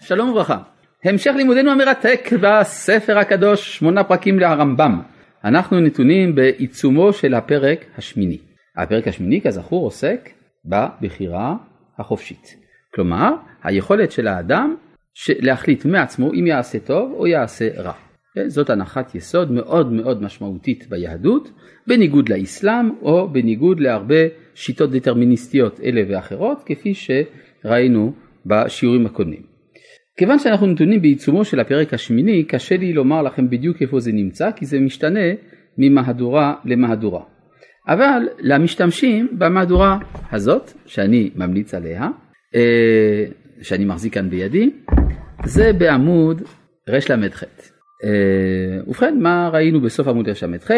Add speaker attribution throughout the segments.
Speaker 1: שלום וברכה. המשך לימודנו המרתק בספר הקדוש, שמונה פרקים לרמב"ם. אנחנו נתונים בעיצומו של הפרק השמיני. הפרק השמיני כזכור עוסק בבחירה החופשית. כלומר, היכולת של האדם להחליט מעצמו אם יעשה טוב או יעשה רע. זאת הנחת יסוד מאוד מאוד משמעותית ביהדות, בניגוד לאסלאם או בניגוד להרבה שיטות דטרמיניסטיות אלה ואחרות, כפי שראינו בשיעורים הקודמים. כיוון שאנחנו נתונים בעיצומו של הפרק השמיני, קשה לי לומר לכם בדיוק איפה זה נמצא, כי זה משתנה ממהדורה למהדורה. אבל למשתמשים במהדורה הזאת, שאני ממליץ עליה, אה, שאני מחזיק כאן בידי, זה בעמוד רל"ח. אה, ובכן, מה ראינו בסוף עמוד רל"ח?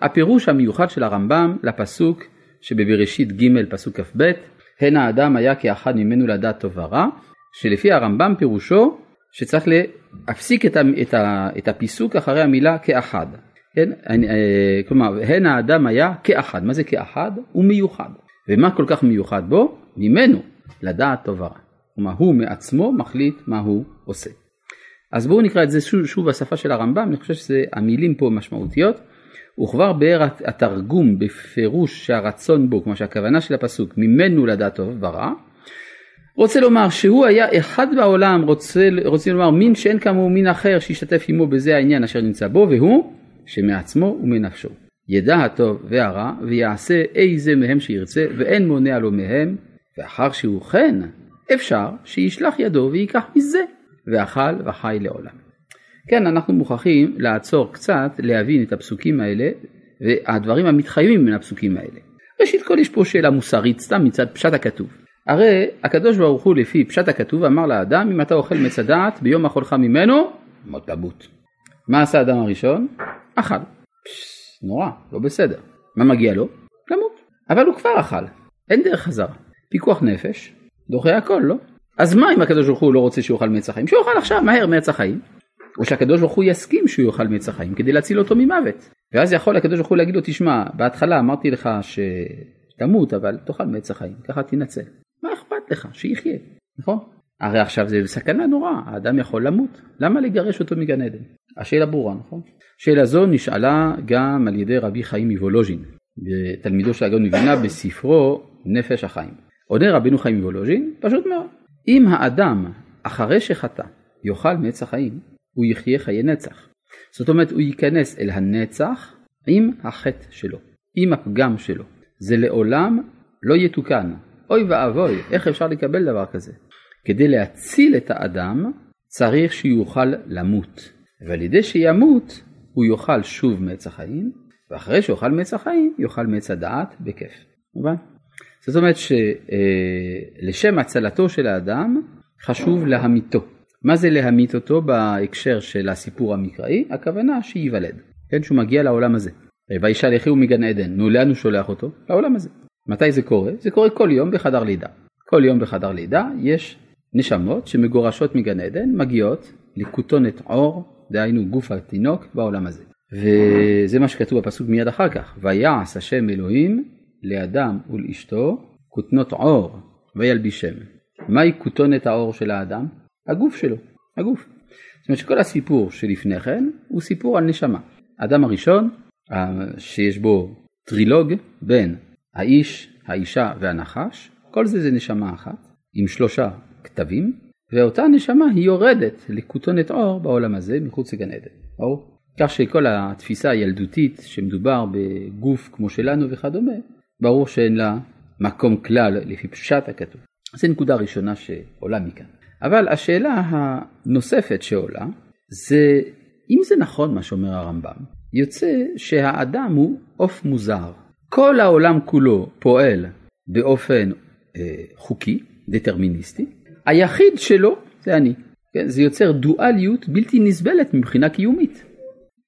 Speaker 1: הפירוש המיוחד של הרמב"ם לפסוק שבבראשית ג' פסוק כ"ב, הן האדם היה כאחד ממנו לדעת טוב ורע, שלפי הרמב"ם פירושו שצריך להפסיק את, ה, את, ה, את הפיסוק אחרי המילה כאחד. כן? אה, כלומר, הן האדם היה כאחד. מה זה כאחד? הוא מיוחד. ומה כל כך מיוחד בו? ממנו לדעת טוב ורע. כלומר, הוא מעצמו מחליט מה הוא עושה. אז בואו נקרא את זה שוב, שוב בשפה של הרמב"ם, אני חושב שהמילים פה משמעותיות. וכבר באר התרגום בפירוש שהרצון בו, כמו שהכוונה של הפסוק, ממנו לדעת טוב ורע, רוצה לומר שהוא היה אחד בעולם, רוצה, רוצה לומר מין שאין כמוהו מין אחר שישתתף עמו בזה העניין אשר נמצא בו, והוא שמעצמו ומנפשו. ידע הטוב והרע ויעשה איזה מהם שירצה ואין מונע לו מהם, ואחר שהוא כן, אפשר שישלח ידו וייקח מזה, ואכל וחי לעולם. כן, אנחנו מוכרחים לעצור קצת, להבין את הפסוקים האלה, והדברים המתחייבים מן הפסוקים האלה. ראשית כל יש פה שאלה מוסרית סתם מצד פשט הכתוב. הרי הקדוש ברוך הוא לפי פשט הכתוב אמר לאדם אם אתה אוכל מצה דעת ביום אכולך ממנו מות תמות. מה עשה האדם הראשון? אכל. פש, נורא, לא בסדר. מה מגיע לו? למות. אבל הוא כבר אכל, אין דרך חזרה. פיקוח נפש, דוחה הכל, לא? אז מה אם הקדוש ברוך הוא לא רוצה שהוא יאכל מעץ החיים? שיאכל עכשיו מהר מעץ החיים. או שהקדוש ברוך הוא יסכים שהוא יאכל מעץ החיים כדי להציל אותו ממוות. ואז יכול הקדוש ברוך הוא להגיד לו תשמע בהתחלה אמרתי לך שתמות אבל תאכל מעץ החיים ככה תנצל. מה אכפת לך שיחיה נכון? הרי עכשיו זה סכנה נוראה האדם יכול למות למה לגרש אותו מגן עדן? השאלה ברורה נכון? שאלה זו נשאלה גם על ידי רבי חיים מוולוז'ין תלמידו של הגאון מבינה בספרו נפש החיים. עונה רבינו חיים מוולוז'ין פשוט מאוד אם האדם אחרי שחטא יאכל מעץ החיים הוא יחיה חיי נצח. זאת אומרת הוא ייכנס אל הנצח עם החטא שלו, עם הפגם שלו. זה לעולם לא יתוקן. אוי ואבוי, איך אפשר לקבל דבר כזה? כדי להציל את האדם צריך שיוכל למות. ועל ידי שימות הוא יאכל שוב מעץ החיים, ואחרי שאוכל מעץ החיים יאכל מעץ הדעת בכיף. מובן? זאת אומרת שלשם הצלתו של האדם חשוב להמיתו. מה זה להמית אותו בהקשר של הסיפור המקראי? הכוונה שייוולד, כן, שהוא מגיע לעולם הזה. וישלחהו מגן עדן, נו לאן הוא שולח אותו? לעולם הזה. מתי זה קורה? זה קורה כל יום בחדר לידה. כל יום בחדר לידה יש נשמות שמגורשות מגן עדן, מגיעות לכותונת עור, דהיינו גוף התינוק בעולם הזה. וזה מה שכתוב בפסוק מיד אחר כך, ויעש השם אלוהים לאדם ולאשתו כותנות עור וילבישם. מהי כותונת העור של האדם? הגוף שלו, הגוף. זאת אומרת שכל הסיפור שלפני כן הוא סיפור על נשמה. האדם הראשון שיש בו טרילוג בין האיש, האישה והנחש, כל זה זה נשמה אחת עם שלושה כתבים, ואותה נשמה היא יורדת לכותונת אור בעולם הזה מחוץ לגן עדן. אור. כך שכל התפיסה הילדותית שמדובר בגוף כמו שלנו וכדומה, ברור שאין לה מקום כלל לפי פשט הכתוב. זו נקודה ראשונה שעולה מכאן. אבל השאלה הנוספת שעולה זה אם זה נכון מה שאומר הרמב"ם, יוצא שהאדם הוא עוף מוזר. כל העולם כולו פועל באופן אה, חוקי, דטרמיניסטי, היחיד שלו זה אני. כן? זה יוצר דואליות בלתי נסבלת מבחינה קיומית.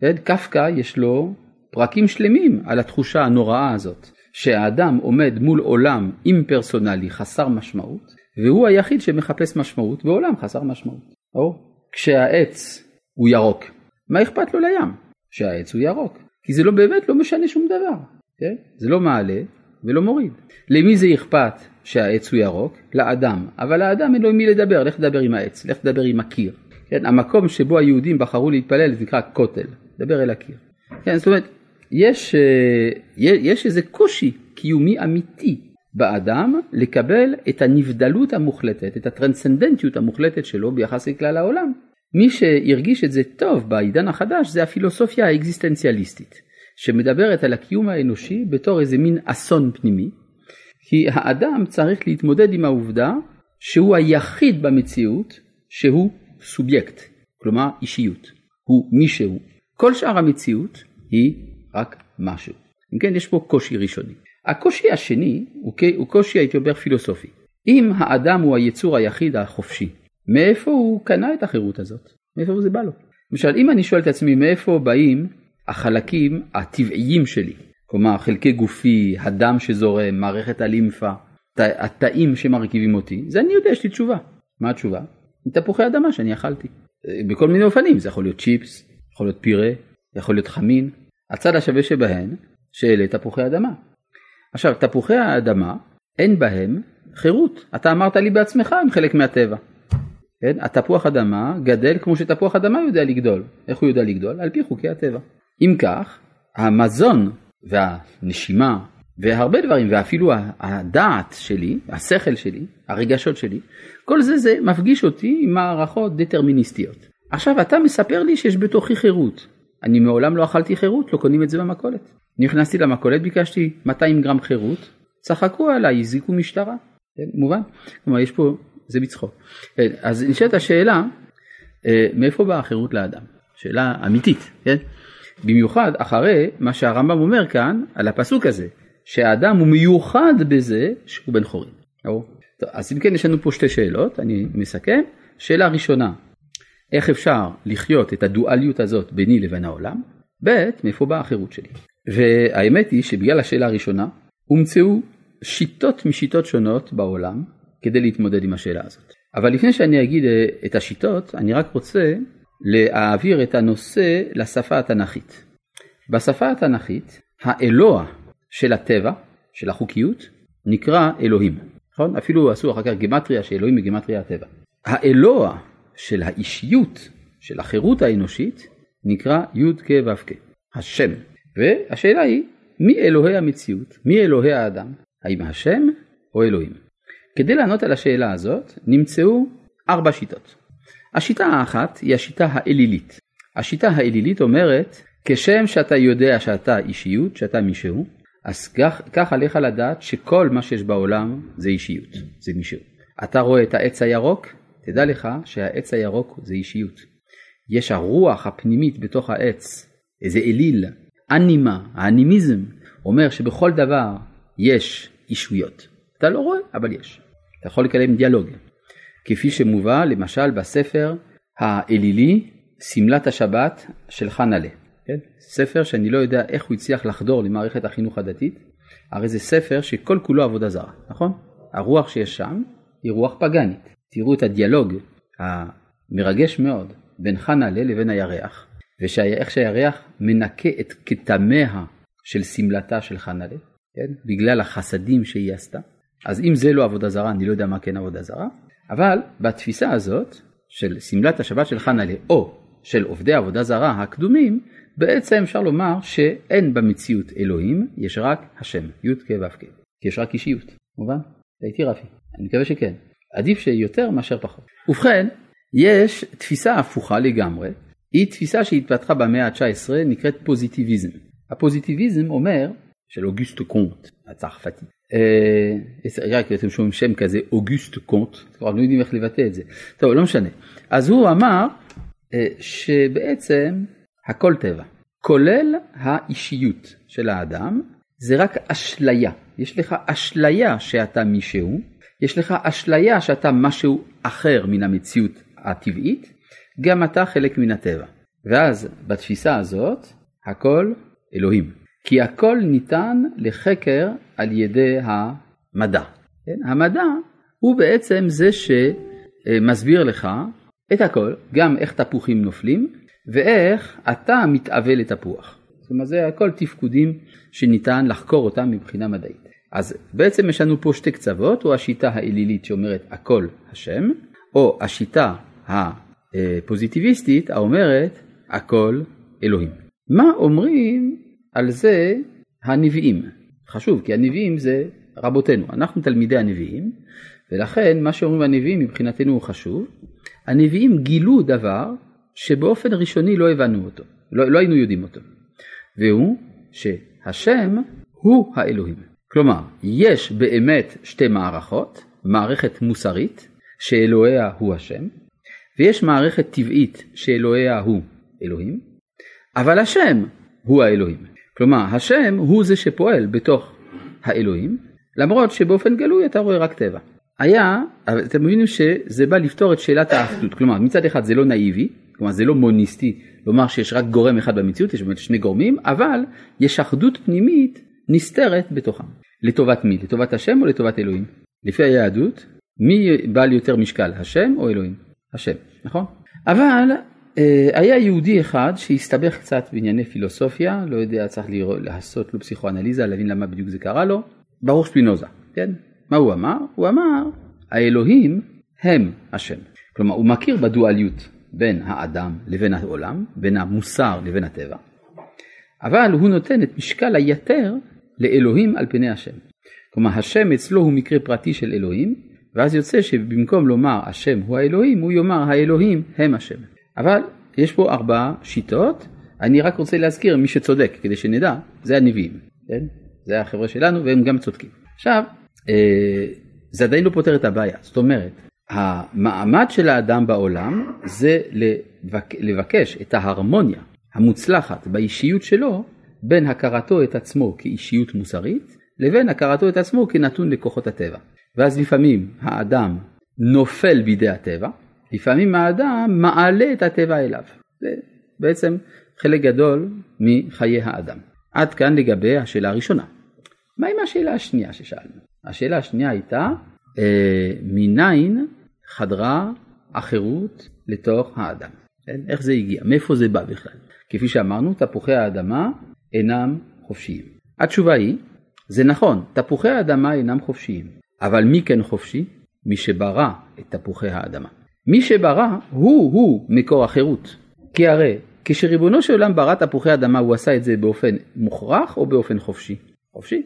Speaker 1: כן? קפקא יש לו פרקים שלמים על התחושה הנוראה הזאת, שהאדם עומד מול עולם אימפרסונלי חסר משמעות, והוא היחיד שמחפש משמעות בעולם חסר משמעות. או כשהעץ הוא ירוק, מה אכפת לו לים? שהעץ הוא ירוק, כי זה לא באמת לא משנה שום דבר, כן? זה לא מעלה ולא מוריד. למי זה אכפת שהעץ הוא ירוק? לאדם, אבל לאדם אין לו עם מי לדבר, לך תדבר עם העץ, לך תדבר עם הקיר. כן, המקום שבו היהודים בחרו להתפלל זה נקרא כותל, דבר אל הקיר. כן, זאת אומרת, יש, אה, יש איזה קושי קיומי אמיתי באדם לקבל את הנבדלות המוחלטת, את הטרנסצנדנטיות המוחלטת שלו ביחס לכלל העולם. מי שהרגיש את זה טוב בעידן החדש זה הפילוסופיה האקזיסטנציאליסטית, שמדברת על הקיום האנושי בתור איזה מין אסון פנימי, כי האדם צריך להתמודד עם העובדה שהוא היחיד במציאות שהוא סובייקט, כלומר אישיות, הוא מישהו. כל שאר המציאות היא רק משהו. אם כן, יש פה קושי ראשוני. הקושי השני הוא, קושי הייתי אומר פילוסופי. אם האדם הוא היצור היחיד החופשי, מאיפה הוא קנה את החירות הזאת? מאיפה זה בא לו? למשל, אם אני שואל את עצמי מאיפה באים החלקים הטבעיים שלי, כלומר חלקי גופי, הדם שזורם, מערכת הלימפה, התאים שמרכיבים אותי, זה אני יודע, יש לי תשובה. מה התשובה? תפוחי אדמה שאני אכלתי. בכל מיני אופנים, זה יכול להיות צ'יפס, יכול להיות פירה, יכול להיות חמין. הצד השווה שבהן, שאלה תפוחי אדמה. עכשיו, תפוחי האדמה, אין בהם חירות. אתה אמרת לי בעצמך, הם חלק מהטבע. כן? התפוח אדמה גדל כמו שתפוח אדמה יודע לגדול. איך הוא יודע לגדול? על פי חוקי הטבע. אם כך, המזון והנשימה והרבה דברים, ואפילו הדעת שלי, השכל שלי, הרגשות שלי, כל זה זה מפגיש אותי עם מערכות דטרמיניסטיות. עכשיו אתה מספר לי שיש בתוכי חירות. אני מעולם לא אכלתי חירות, לא קונים את זה במכולת. נכנסתי למכולת, ביקשתי 200 גרם חירות, צחקו עליי, הזיקו משטרה. כן, מובן? כלומר יש פה, זה בצחוק. כן, אז נשאלת השאלה, אה, מאיפה באה החירות לאדם? שאלה אמיתית, כן? במיוחד אחרי מה שהרמב"ם אומר כאן על הפסוק הזה, שהאדם הוא מיוחד בזה שהוא בן חורין. אז אם כן יש לנו פה שתי שאלות, אני מסכם. שאלה ראשונה, איך אפשר לחיות את הדואליות הזאת ביני לבין העולם? ב', מאיפה באה החירות שלי? והאמת היא שבגלל השאלה הראשונה, הומצאו שיטות משיטות שונות בעולם כדי להתמודד עם השאלה הזאת. אבל לפני שאני אגיד אה, את השיטות, אני רק רוצה להעביר את הנושא לשפה התנ"כית. בשפה התנ"כית, האלוה של הטבע, של החוקיות, נקרא אלוהים. נכון? אפילו עשו אחר כך גימטריה שאלוהים בגימטריה הטבע. האלוה של האישיות, של החירות האנושית, נקרא י"ק ו"ק, השם. והשאלה היא, מי אלוהי המציאות? מי אלוהי האדם? האם השם או אלוהים? כדי לענות על השאלה הזאת נמצאו ארבע שיטות. השיטה האחת היא השיטה האלילית. השיטה האלילית אומרת, כשם שאתה יודע שאתה אישיות, שאתה מישהו, אז כך, עליך לדעת שכל מה שיש בעולם זה אישיות, זה מישהו. אתה רואה את העץ הירוק, תדע לך שהעץ הירוק זה אישיות. יש הרוח הפנימית בתוך העץ, איזה אליל, אנימה, האנימיזם, אומר שבכל דבר יש אישויות. אתה לא רואה, אבל יש. אתה יכול לקיים דיאלוג. כפי שמובא למשל בספר האלילי, שמלת השבת של חנלה. כן? ספר שאני לא יודע איך הוא הצליח לחדור למערכת החינוך הדתית, הרי זה ספר שכל כולו עבודה זרה, נכון? הרוח שיש שם היא רוח פגאנית. תראו את הדיאלוג המרגש מאוד בין חנלה לבין הירח, ואיך שהירח מנקה את כתמיה של שמלתה של חנלה, כן? בגלל החסדים שהיא עשתה. אז אם זה לא עבודה זרה, אני לא יודע מה כן עבודה זרה, אבל בתפיסה הזאת של שמלת השבת של חנלה, או של עובדי עבודה זרה הקדומים, בעצם אפשר לומר שאין במציאות אלוהים, יש רק השם, י' כ' ו' כ', כי יש רק אישיות, מובן? הייתי רפי, אני מקווה שכן. עדיף שיותר מאשר פחות. ובכן, יש תפיסה הפוכה לגמרי, היא תפיסה שהתפתחה במאה ה-19, נקראת פוזיטיביזם. הפוזיטיביזם אומר, של אוגוסט קונט, הצרפתי, אה, רק אתם שומעים שם כזה, אוגוסט קונט, כבר לא יודעים איך לבטא את זה. טוב, לא משנה. אז הוא אמר אה, שבעצם הכל טבע, כולל האישיות של האדם, זה רק אשליה. יש לך אשליה שאתה מישהו, יש לך אשליה שאתה משהו אחר מן המציאות הטבעית, גם אתה חלק מן הטבע. ואז בתפיסה הזאת, הכל אלוהים. כי הכל ניתן לחקר על ידי המדע. כן? המדע הוא בעצם זה שמסביר לך את הכל, גם איך תפוחים נופלים, ואיך אתה מתאווה לתפוח. זאת אומרת זה הכל תפקודים שניתן לחקור אותם מבחינה מדעית. אז בעצם יש לנו פה שתי קצוות, או השיטה האלילית שאומרת הכל השם, או השיטה הפוזיטיביסטית האומרת הכל אלוהים. מה אומרים על זה הנביאים? חשוב, כי הנביאים זה רבותינו, אנחנו תלמידי הנביאים, ולכן מה שאומרים הנביאים מבחינתנו הוא חשוב. הנביאים גילו דבר שבאופן ראשוני לא הבנו אותו, לא, לא היינו יודעים אותו, והוא שהשם הוא האלוהים. כלומר, יש באמת שתי מערכות, מערכת מוסרית שאלוהיה הוא השם, ויש מערכת טבעית שאלוהיה הוא אלוהים, אבל השם הוא האלוהים. כלומר, השם הוא זה שפועל בתוך האלוהים, למרות שבאופן גלוי אתה רואה רק טבע. היה, אתם מבינים שזה בא לפתור את שאלת האחדות, כלומר מצד אחד זה לא נאיבי, כלומר זה לא מוניסטי לומר שיש רק גורם אחד במציאות, יש באמת שני גורמים, אבל יש אחדות פנימית נסתרת בתוכם. לטובת מי? לטובת השם או לטובת אלוהים? לפי היהדות, מי בעל יותר משקל, השם או אלוהים? השם, נכון? אבל אה, היה יהודי אחד שהסתבך קצת בענייני פילוסופיה, לא יודע, צריך לעשות לו פסיכואנליזה, להבין למה בדיוק זה קרה לו, ברוך שפינוזה, כן? מה הוא אמר? הוא אמר, האלוהים הם השם. כלומר, הוא מכיר בדואליות בין האדם לבין העולם, בין המוסר לבין הטבע, אבל הוא נותן את משקל היתר לאלוהים על פני השם. כלומר, השם אצלו הוא מקרה פרטי של אלוהים, ואז יוצא שבמקום לומר השם הוא האלוהים, הוא יאמר האלוהים הם השם. אבל יש פה ארבע שיטות, אני רק רוצה להזכיר מי שצודק, כדי שנדע, זה הנביאים, כן? זה החבר'ה שלנו והם גם צודקים. עכשיו, אה, זה עדיין לא פותר את הבעיה, זאת אומרת, המעמד של האדם בעולם זה לבק... לבקש את ההרמוניה המוצלחת באישיות שלו בין הכרתו את עצמו כאישיות מוסרית לבין הכרתו את עצמו כנתון לכוחות הטבע. ואז לפעמים האדם נופל בידי הטבע, לפעמים האדם מעלה את הטבע אליו. זה בעצם חלק גדול מחיי האדם. עד כאן לגבי השאלה הראשונה. מה עם השאלה השנייה ששאלנו? השאלה השנייה הייתה, אה, מניין חדרה החירות לתוך האדם? כן? איך זה הגיע? מאיפה זה בא בכלל? כפי שאמרנו, תפוחי האדמה אינם חופשיים. התשובה היא, זה נכון, תפוחי האדמה אינם חופשיים, אבל מי כן חופשי? מי שברא את תפוחי האדמה. מי שברא הוא-הוא מקור החירות. כי הרי כשריבונו של עולם ברא תפוחי אדמה הוא עשה את זה באופן מוכרח או באופן חופשי? חופשי.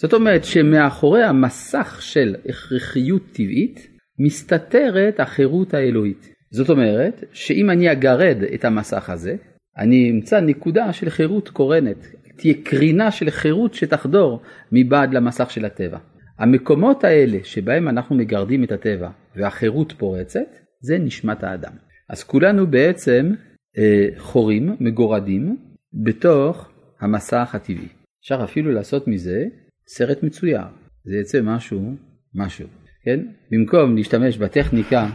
Speaker 1: זאת אומרת שמאחורי המסך של הכרחיות טבעית מסתתרת החירות האלוהית. זאת אומרת שאם אני אגרד את המסך הזה, אני אמצא נקודה של חירות קורנת, תהיה קרינה של חירות שתחדור מבעד למסך של הטבע. המקומות האלה שבהם אנחנו מגרדים את הטבע והחירות פורצת, זה נשמת האדם. אז כולנו בעצם אה, חורים, מגורדים, בתוך המסך הטבעי. אפשר אפילו לעשות מזה סרט מצויר, זה יצא משהו, משהו, כן? במקום להשתמש בטכניקה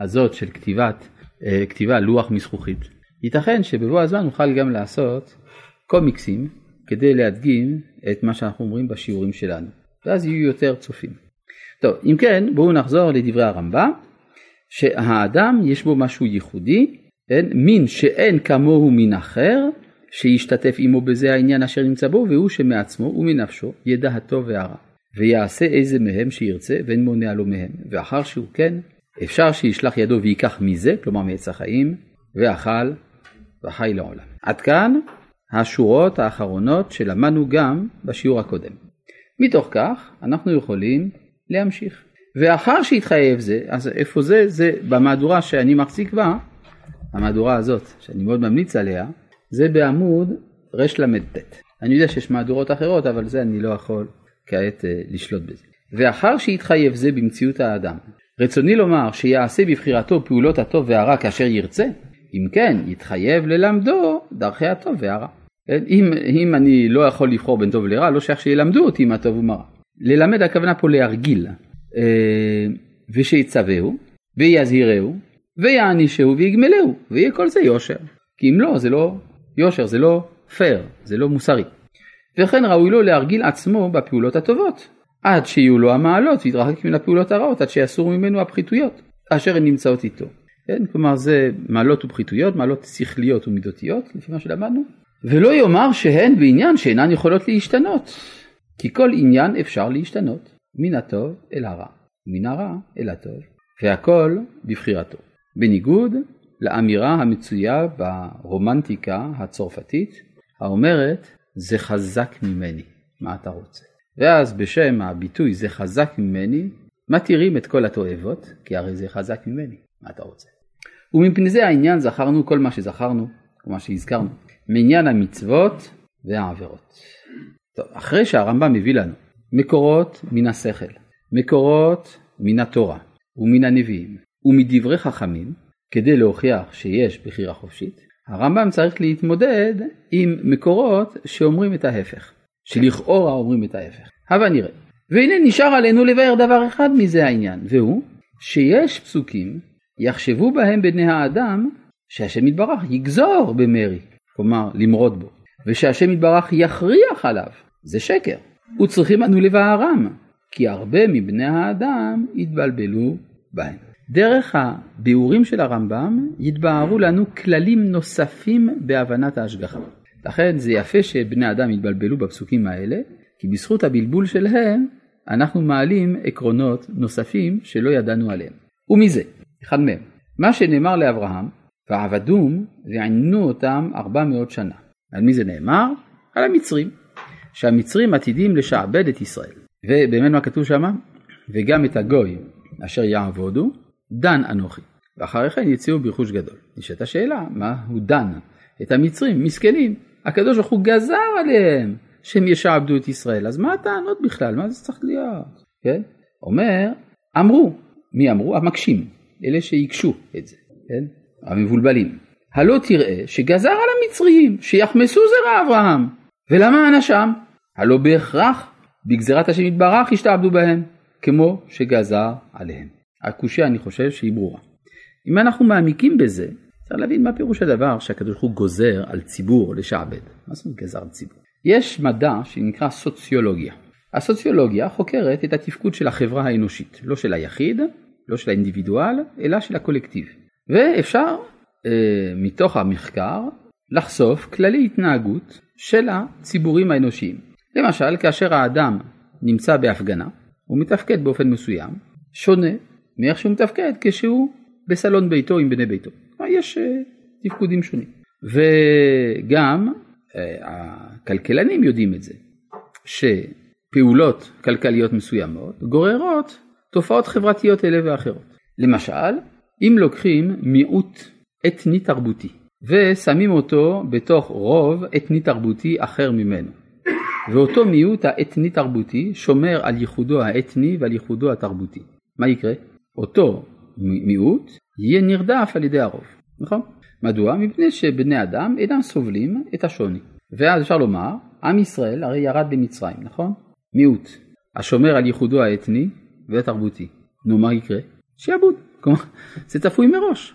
Speaker 1: הזאת של כתיבת, אה, כתיבה לוח מזכוכית, ייתכן שבבוא הזמן נוכל גם לעשות קומיקסים כדי להדגים את מה שאנחנו אומרים בשיעורים שלנו, ואז יהיו יותר צופים. טוב, אם כן, בואו נחזור לדברי הרמב"ם, שהאדם יש בו משהו ייחודי, כן? מין שאין כמוהו מין אחר, שישתתף עמו בזה העניין אשר נמצא בו, והוא שמעצמו ומנפשו ידע הטוב והרע. ויעשה איזה מהם שירצה, ואין מונע לו מהם. ואחר שהוא כן, אפשר שישלח ידו וייקח מזה, כלומר מעץ החיים, ואכל וחי לעולם. עד כאן השורות האחרונות שלמדנו גם בשיעור הקודם. מתוך כך אנחנו יכולים להמשיך. ואחר שהתחייב זה, אז איפה זה? זה במהדורה שאני מחזיק בה, המהדורה הזאת, שאני מאוד ממליץ עליה, זה בעמוד רל"ט. אני יודע שיש מהדורות אחרות, אבל זה אני לא יכול כעת אה, לשלוט בזה. ואחר שהתחייב זה במציאות האדם, רצוני לומר שיעשה בבחירתו פעולות הטוב והרע כאשר ירצה, אם כן, יתחייב ללמדו דרכי הטוב והרע. אם, אם אני לא יכול לבחור בין טוב לרע, לא שייך שילמדו אותי מה טוב ומה רע. ללמד הכוונה פה להרגיל, אה, ושיצווהו, ויזהירהו, ויענישהו ויגמלהו, ויהיה כל זה יושר. כי אם לא, זה לא יושר, זה לא פייר, זה לא מוסרי. וכן ראוי לו להרגיל עצמו בפעולות הטובות, עד שיהיו לו המעלות ויתרחק מן הפעולות הרעות, עד שיסור ממנו הפחיתויות, אשר הן נמצאות איתו. כן, כלומר זה מעלות ופחיתויות, מעלות שכליות ומידותיות, לפי מה שלמדנו, ולא יאמר שהן בעניין שאינן יכולות להשתנות. כי כל עניין אפשר להשתנות, מן הטוב אל הרע, מן הרע אל הטוב, והכל בבחירתו. בניגוד לאמירה המצויה ברומנטיקה הצרפתית, האומרת זה חזק ממני, מה אתה רוצה? ואז בשם הביטוי זה חזק ממני, מתירים את כל התועבות, כי הרי זה חזק ממני, מה אתה רוצה? ומפני זה העניין זכרנו כל מה שזכרנו, או מה שהזכרנו, מעניין המצוות והעבירות. טוב, אחרי שהרמב"ם מביא לנו מקורות מן השכל, מקורות מן התורה ומן הנביאים ומדברי חכמים, כדי להוכיח שיש בחירה חופשית, הרמב"ם צריך להתמודד עם מקורות שאומרים את ההפך, שלכאורה אומרים את ההפך. הבה נראה. והנה נשאר עלינו לבאר דבר אחד מזה העניין, והוא שיש פסוקים יחשבו בהם בני האדם שהשם יתברך יגזור במרי, כלומר למרוד בו, ושהשם יתברך יכריח עליו, זה שקר. וצריכים אנו לבערם, כי הרבה מבני האדם יתבלבלו בהם. דרך הביאורים של הרמב"ם יתבהרו לנו כללים נוספים בהבנת ההשגחה. לכן זה יפה שבני אדם יתבלבלו בפסוקים האלה, כי בזכות הבלבול שלהם אנחנו מעלים עקרונות נוספים שלא ידענו עליהם. ומזה, אחד מהם, מה שנאמר לאברהם, ועבדום ועינו אותם ארבע מאות שנה. על מי זה נאמר? על המצרים. שהמצרים עתידים לשעבד את ישראל. ובאמת מה כתוב שם? וגם את הגוי אשר יעבודו, דן אנוכי. ואחרי כן יצאו ברכוש גדול. נשאלת השאלה, מה הוא דן? את המצרים, מסכנים. הקדוש ברוך הוא גזר עליהם שהם ישעבדו את ישראל. אז מה הטענות בכלל? מה זה צריך להיות? כן? אומר, אמרו. מי אמרו? המקשים. אלה שהקשו את זה. כן? המבולבלים. הלא תראה שגזר על המצרים שיחמסו זרע אברהם. ולמה אנשם? הלא בהכרח בגזירת השם יתברך השתעבדו בהם, כמו שגזר עליהם. הקושייה אני חושב שהיא ברורה. אם אנחנו מעמיקים בזה, צריך להבין מה פירוש הדבר שהקדוש ברוך הוא גוזר על ציבור לשעבד. מה זאת אומרת גזר על ציבור? יש מדע שנקרא סוציולוגיה. הסוציולוגיה חוקרת את התפקוד של החברה האנושית, לא של היחיד, לא של האינדיבידואל, אלא של הקולקטיב. ואפשר אה, מתוך המחקר לחשוף כללי התנהגות של הציבורים האנושיים. למשל, כאשר האדם נמצא בהפגנה, הוא מתפקד באופן מסוים, שונה מאיך שהוא מתפקד כשהוא בסלון ביתו עם בני ביתו. יש uh, תפקודים שונים. וגם uh, הכלכלנים יודעים את זה, שפעולות כלכליות מסוימות גוררות תופעות חברתיות אלה ואחרות. למשל, אם לוקחים מיעוט אתני תרבותי ושמים אותו בתוך רוב אתני תרבותי אחר ממנו, ואותו מיעוט האתני תרבותי שומר על ייחודו האתני ועל ייחודו התרבותי. מה יקרה? אותו מיעוט יהיה נרדף על ידי הרוב, נכון? מדוע? מפני שבני אדם אינם סובלים את השוני. ואז אפשר לומר, עם ישראל הרי ירד במצרים, נכון? מיעוט, השומר על ייחודו האתני והתרבותי. נו, מה יקרה? שיעבוד. כלומר, זה צפוי מראש.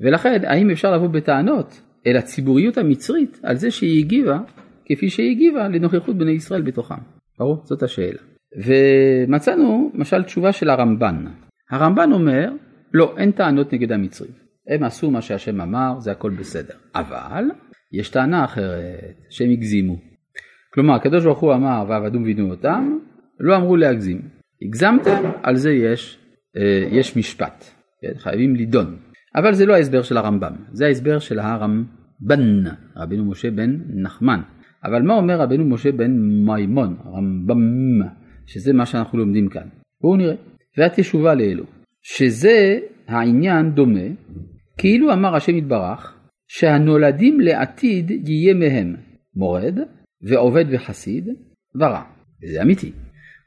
Speaker 1: ולכן, האם אפשר לבוא בטענות אל הציבוריות המצרית על זה שהיא הגיבה כפי שהיא הגיבה לנוכחות בני ישראל בתוכם? ברור? זאת השאלה. ומצאנו למשל תשובה של הרמב"ן. הרמב"ן אומר, לא, אין טענות נגד המצרים. הם עשו מה שהשם אמר, זה הכל בסדר. אבל יש טענה אחרת, שהם הגזימו. כלומר, הקדוש ברוך הוא אמר ועבדו וינו אותם, לא אמרו להגזים. הגזמתם, על זה יש, אה, יש משפט. כן? חייבים לדון. אבל זה לא ההסבר של הרמב"ם, זה ההסבר של הרמב"ן, רבינו משה בן נחמן. אבל מה אומר רבינו משה בן מימון, רמב"ם, שזה מה שאנחנו לומדים כאן. בואו נראה. והתשובה לאלו, שזה העניין דומה, כאילו אמר השם יתברך, שהנולדים לעתיד יהיה מהם מורד ועובד וחסיד ורע. וזה אמיתי.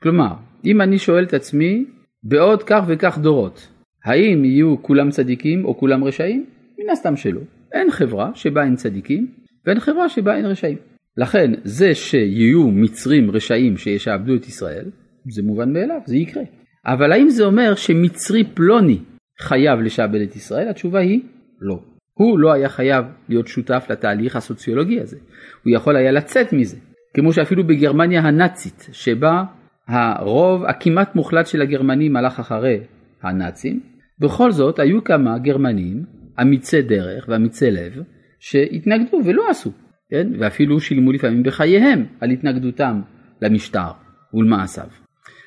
Speaker 1: כלומר, אם אני שואל את עצמי, בעוד כך וכך דורות, האם יהיו כולם צדיקים או כולם רשעים? מן הסתם שלא. אין חברה שבה אין צדיקים ואין חברה שבה אין רשעים. לכן זה שיהיו מצרים רשעים שישעבדו את ישראל, זה מובן מאליו, זה יקרה. אבל האם זה אומר שמצרי פלוני חייב לשעבד את ישראל? התשובה היא לא. הוא לא היה חייב להיות שותף לתהליך הסוציולוגי הזה. הוא יכול היה לצאת מזה. כמו שאפילו בגרמניה הנאצית, שבה הרוב הכמעט מוחלט של הגרמנים הלך אחרי הנאצים, בכל זאת היו כמה גרמנים אמיצי דרך ואמיצי לב שהתנגדו ולא עשו, כן? ואפילו שילמו לפעמים בחייהם על התנגדותם למשטר ולמעשיו.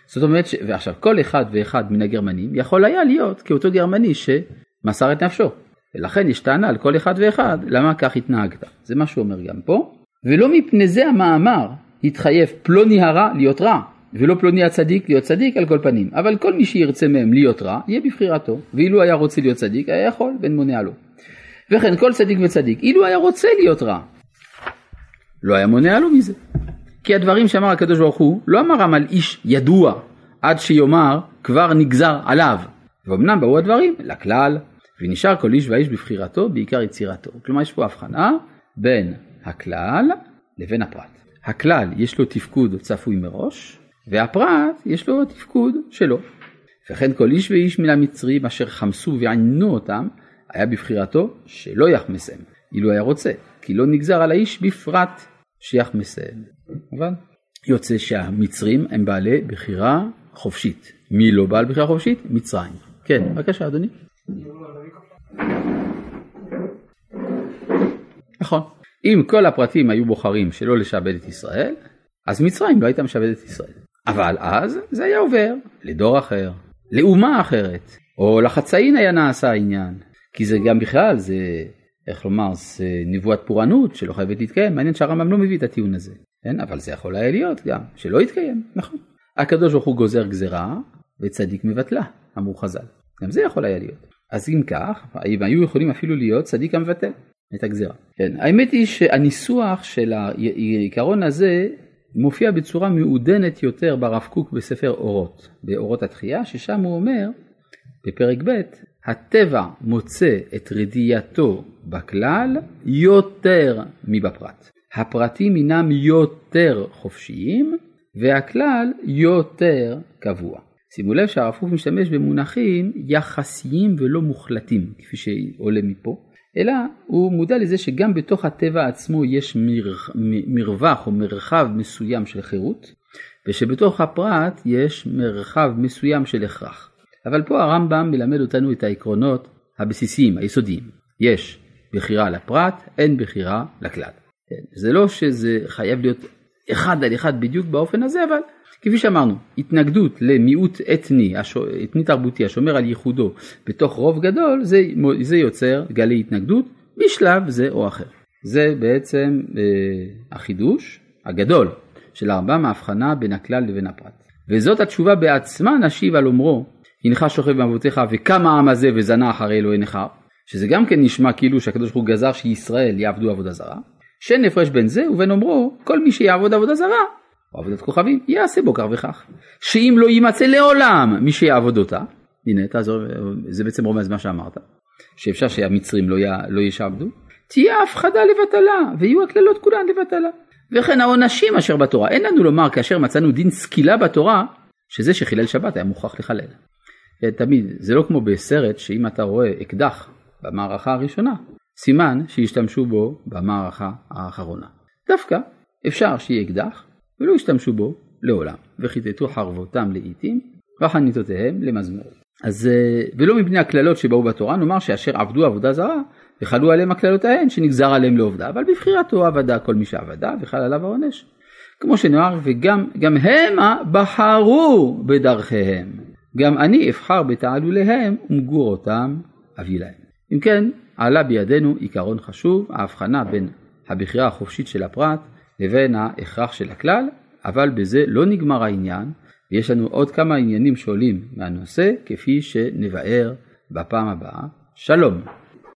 Speaker 1: זאת אומרת, ש... ועכשיו כל אחד ואחד מן הגרמנים יכול היה להיות כאותו גרמני שמסר את נפשו. ולכן יש טענה על כל אחד ואחד למה כך התנהגת. זה מה שהוא אומר גם פה. ולא מפני זה המאמר התחייב פלוני הרע להיות רע, ולא פלוני הצדיק להיות צדיק על כל פנים. אבל כל מי שירצה מהם להיות רע, יהיה בבחירתו. ואילו היה רוצה להיות צדיק, היה יכול, בן מונע לו. וכן כל צדיק וצדיק, אילו היה רוצה להיות רע, לא היה מונע לו מזה. כי הדברים שאמר הקדוש ברוך הוא, לא אמרם על איש ידוע, עד שיאמר כבר נגזר עליו. ואומנם באו הדברים לכלל, ונשאר כל איש ואיש בבחירתו, בעיקר יצירתו. כלומר יש פה הבחנה בין הכלל לבין הפרט. הכלל יש לו תפקוד צפוי מראש, והפרט יש לו תפקוד שלו. וכן כל איש ואיש מן המצרים אשר חמסו ועניינו אותם, היה בבחירתו שלא יחמסם, אילו היה רוצה, כי לא נגזר על האיש בפרט שיחמסם. מובן? יוצא שהמצרים הם בעלי בחירה חופשית. מי לא בעל בחירה חופשית? מצרים. כן, בבקשה אדוני. נכון. אם כל הפרטים היו בוחרים שלא לשעבד את ישראל, אז מצרים לא הייתה משעבדת ישראל. אבל אז זה היה עובר לדור אחר, לאומה אחרת, או לחצאין היה נעשה העניין. כי זה גם בכלל, זה, איך לומר, זה נבואת פורענות שלא חייבת להתקיים. מעניין שהרמב"ם לא מביא את הטיעון הזה. כן? אבל זה יכול היה להיות גם, שלא יתקיים, נכון. הקדוש ברוך הוא גוזר גזרה, וצדיק מבטלה, אמרו חז"ל. גם זה יכול היה להיות. אז אם כך, אם היו יכולים אפילו להיות צדיק המבטל את הגזירה. כן, האמת היא שהניסוח של העיקרון הזה מופיע בצורה מעודנת יותר ברב קוק בספר אורות, באורות התחייה, ששם הוא אומר, בפרק ב', הטבע מוצא את רדייתו בכלל יותר מבפרט. הפרטים הינם יותר חופשיים והכלל יותר קבוע. שימו לב שהרב קוק משתמש במונחים יחסיים ולא מוחלטים, כפי שעולה מפה, אלא הוא מודע לזה שגם בתוך הטבע עצמו יש מר, מרווח או מרחב מסוים של חירות, ושבתוך הפרט יש מרחב מסוים של הכרח. אבל פה הרמב"ם מלמד אותנו את העקרונות הבסיסיים, היסודיים. יש בחירה לפרט, אין בחירה לכלל. כן, זה לא שזה חייב להיות אחד על אחד בדיוק באופן הזה, אבל כפי שאמרנו, התנגדות למיעוט אתני, אתני תרבותי השומר על ייחודו בתוך רוב גדול, זה, זה יוצר גלי התנגדות בשלב זה או אחר. זה בעצם אה, החידוש הגדול של הרמב"ם ההבחנה בין הכלל לבין הפרט. וזאת התשובה בעצמה נשיב על אומרו, הנך שוכב באבותיך וקם העם הזה וזנה אחרי אלוהי נכר, שזה גם כן נשמע כאילו שהקדוש ברוך הוא גזר שישראל יעבדו עבודה זרה, שאין הפרש בין זה ובין אומרו כל מי שיעבוד עבודה זרה או עבודת כוכבים יעשה בו כך וכך. שאם לא יימצא לעולם מי שיעבוד אותה, הנה תעזור, זה בעצם רומז מה שאמרת, שאפשר שהמצרים לא, י, לא ישעבדו, תהיה הפחדה לבטלה ויהיו הקללות כולן לבטלה. וכן העונשים אשר בתורה, אין לנו לומר כאשר מצאנו דין סקילה בתורה, שזה שחילל שבת היה מוכרח לחלל. כן, תמיד, זה לא כמו בסרט שאם אתה רואה אקדח במערכה הראשונה, סימן שהשתמשו בו במערכה האחרונה. דווקא אפשר שיהיה אקדח ולא השתמשו בו לעולם, וכיתתו חרבותם לעיתים, וחניתותיהם למזמור. אז אה, ולא מפני הקללות שבאו בתורה, נאמר שאשר עבדו עבודה זרה, וחלו עליהם הקללות ההן שנגזר עליהם לעובדה, אבל בבחירתו עבדה כל מי שעבדה, וחל עליו העונש. כמו שנאמר, וגם גם המה בחרו בדרכיהם. גם אני אבחר בתעלוליהם ומגורותם אביא להם. אם כן, עלה בידינו עיקרון חשוב, ההבחנה בין הבחירה החופשית של הפרט לבין ההכרח של הכלל, אבל בזה לא נגמר העניין, ויש לנו עוד כמה עניינים שעולים מהנושא, כפי שנבאר בפעם הבאה. שלום.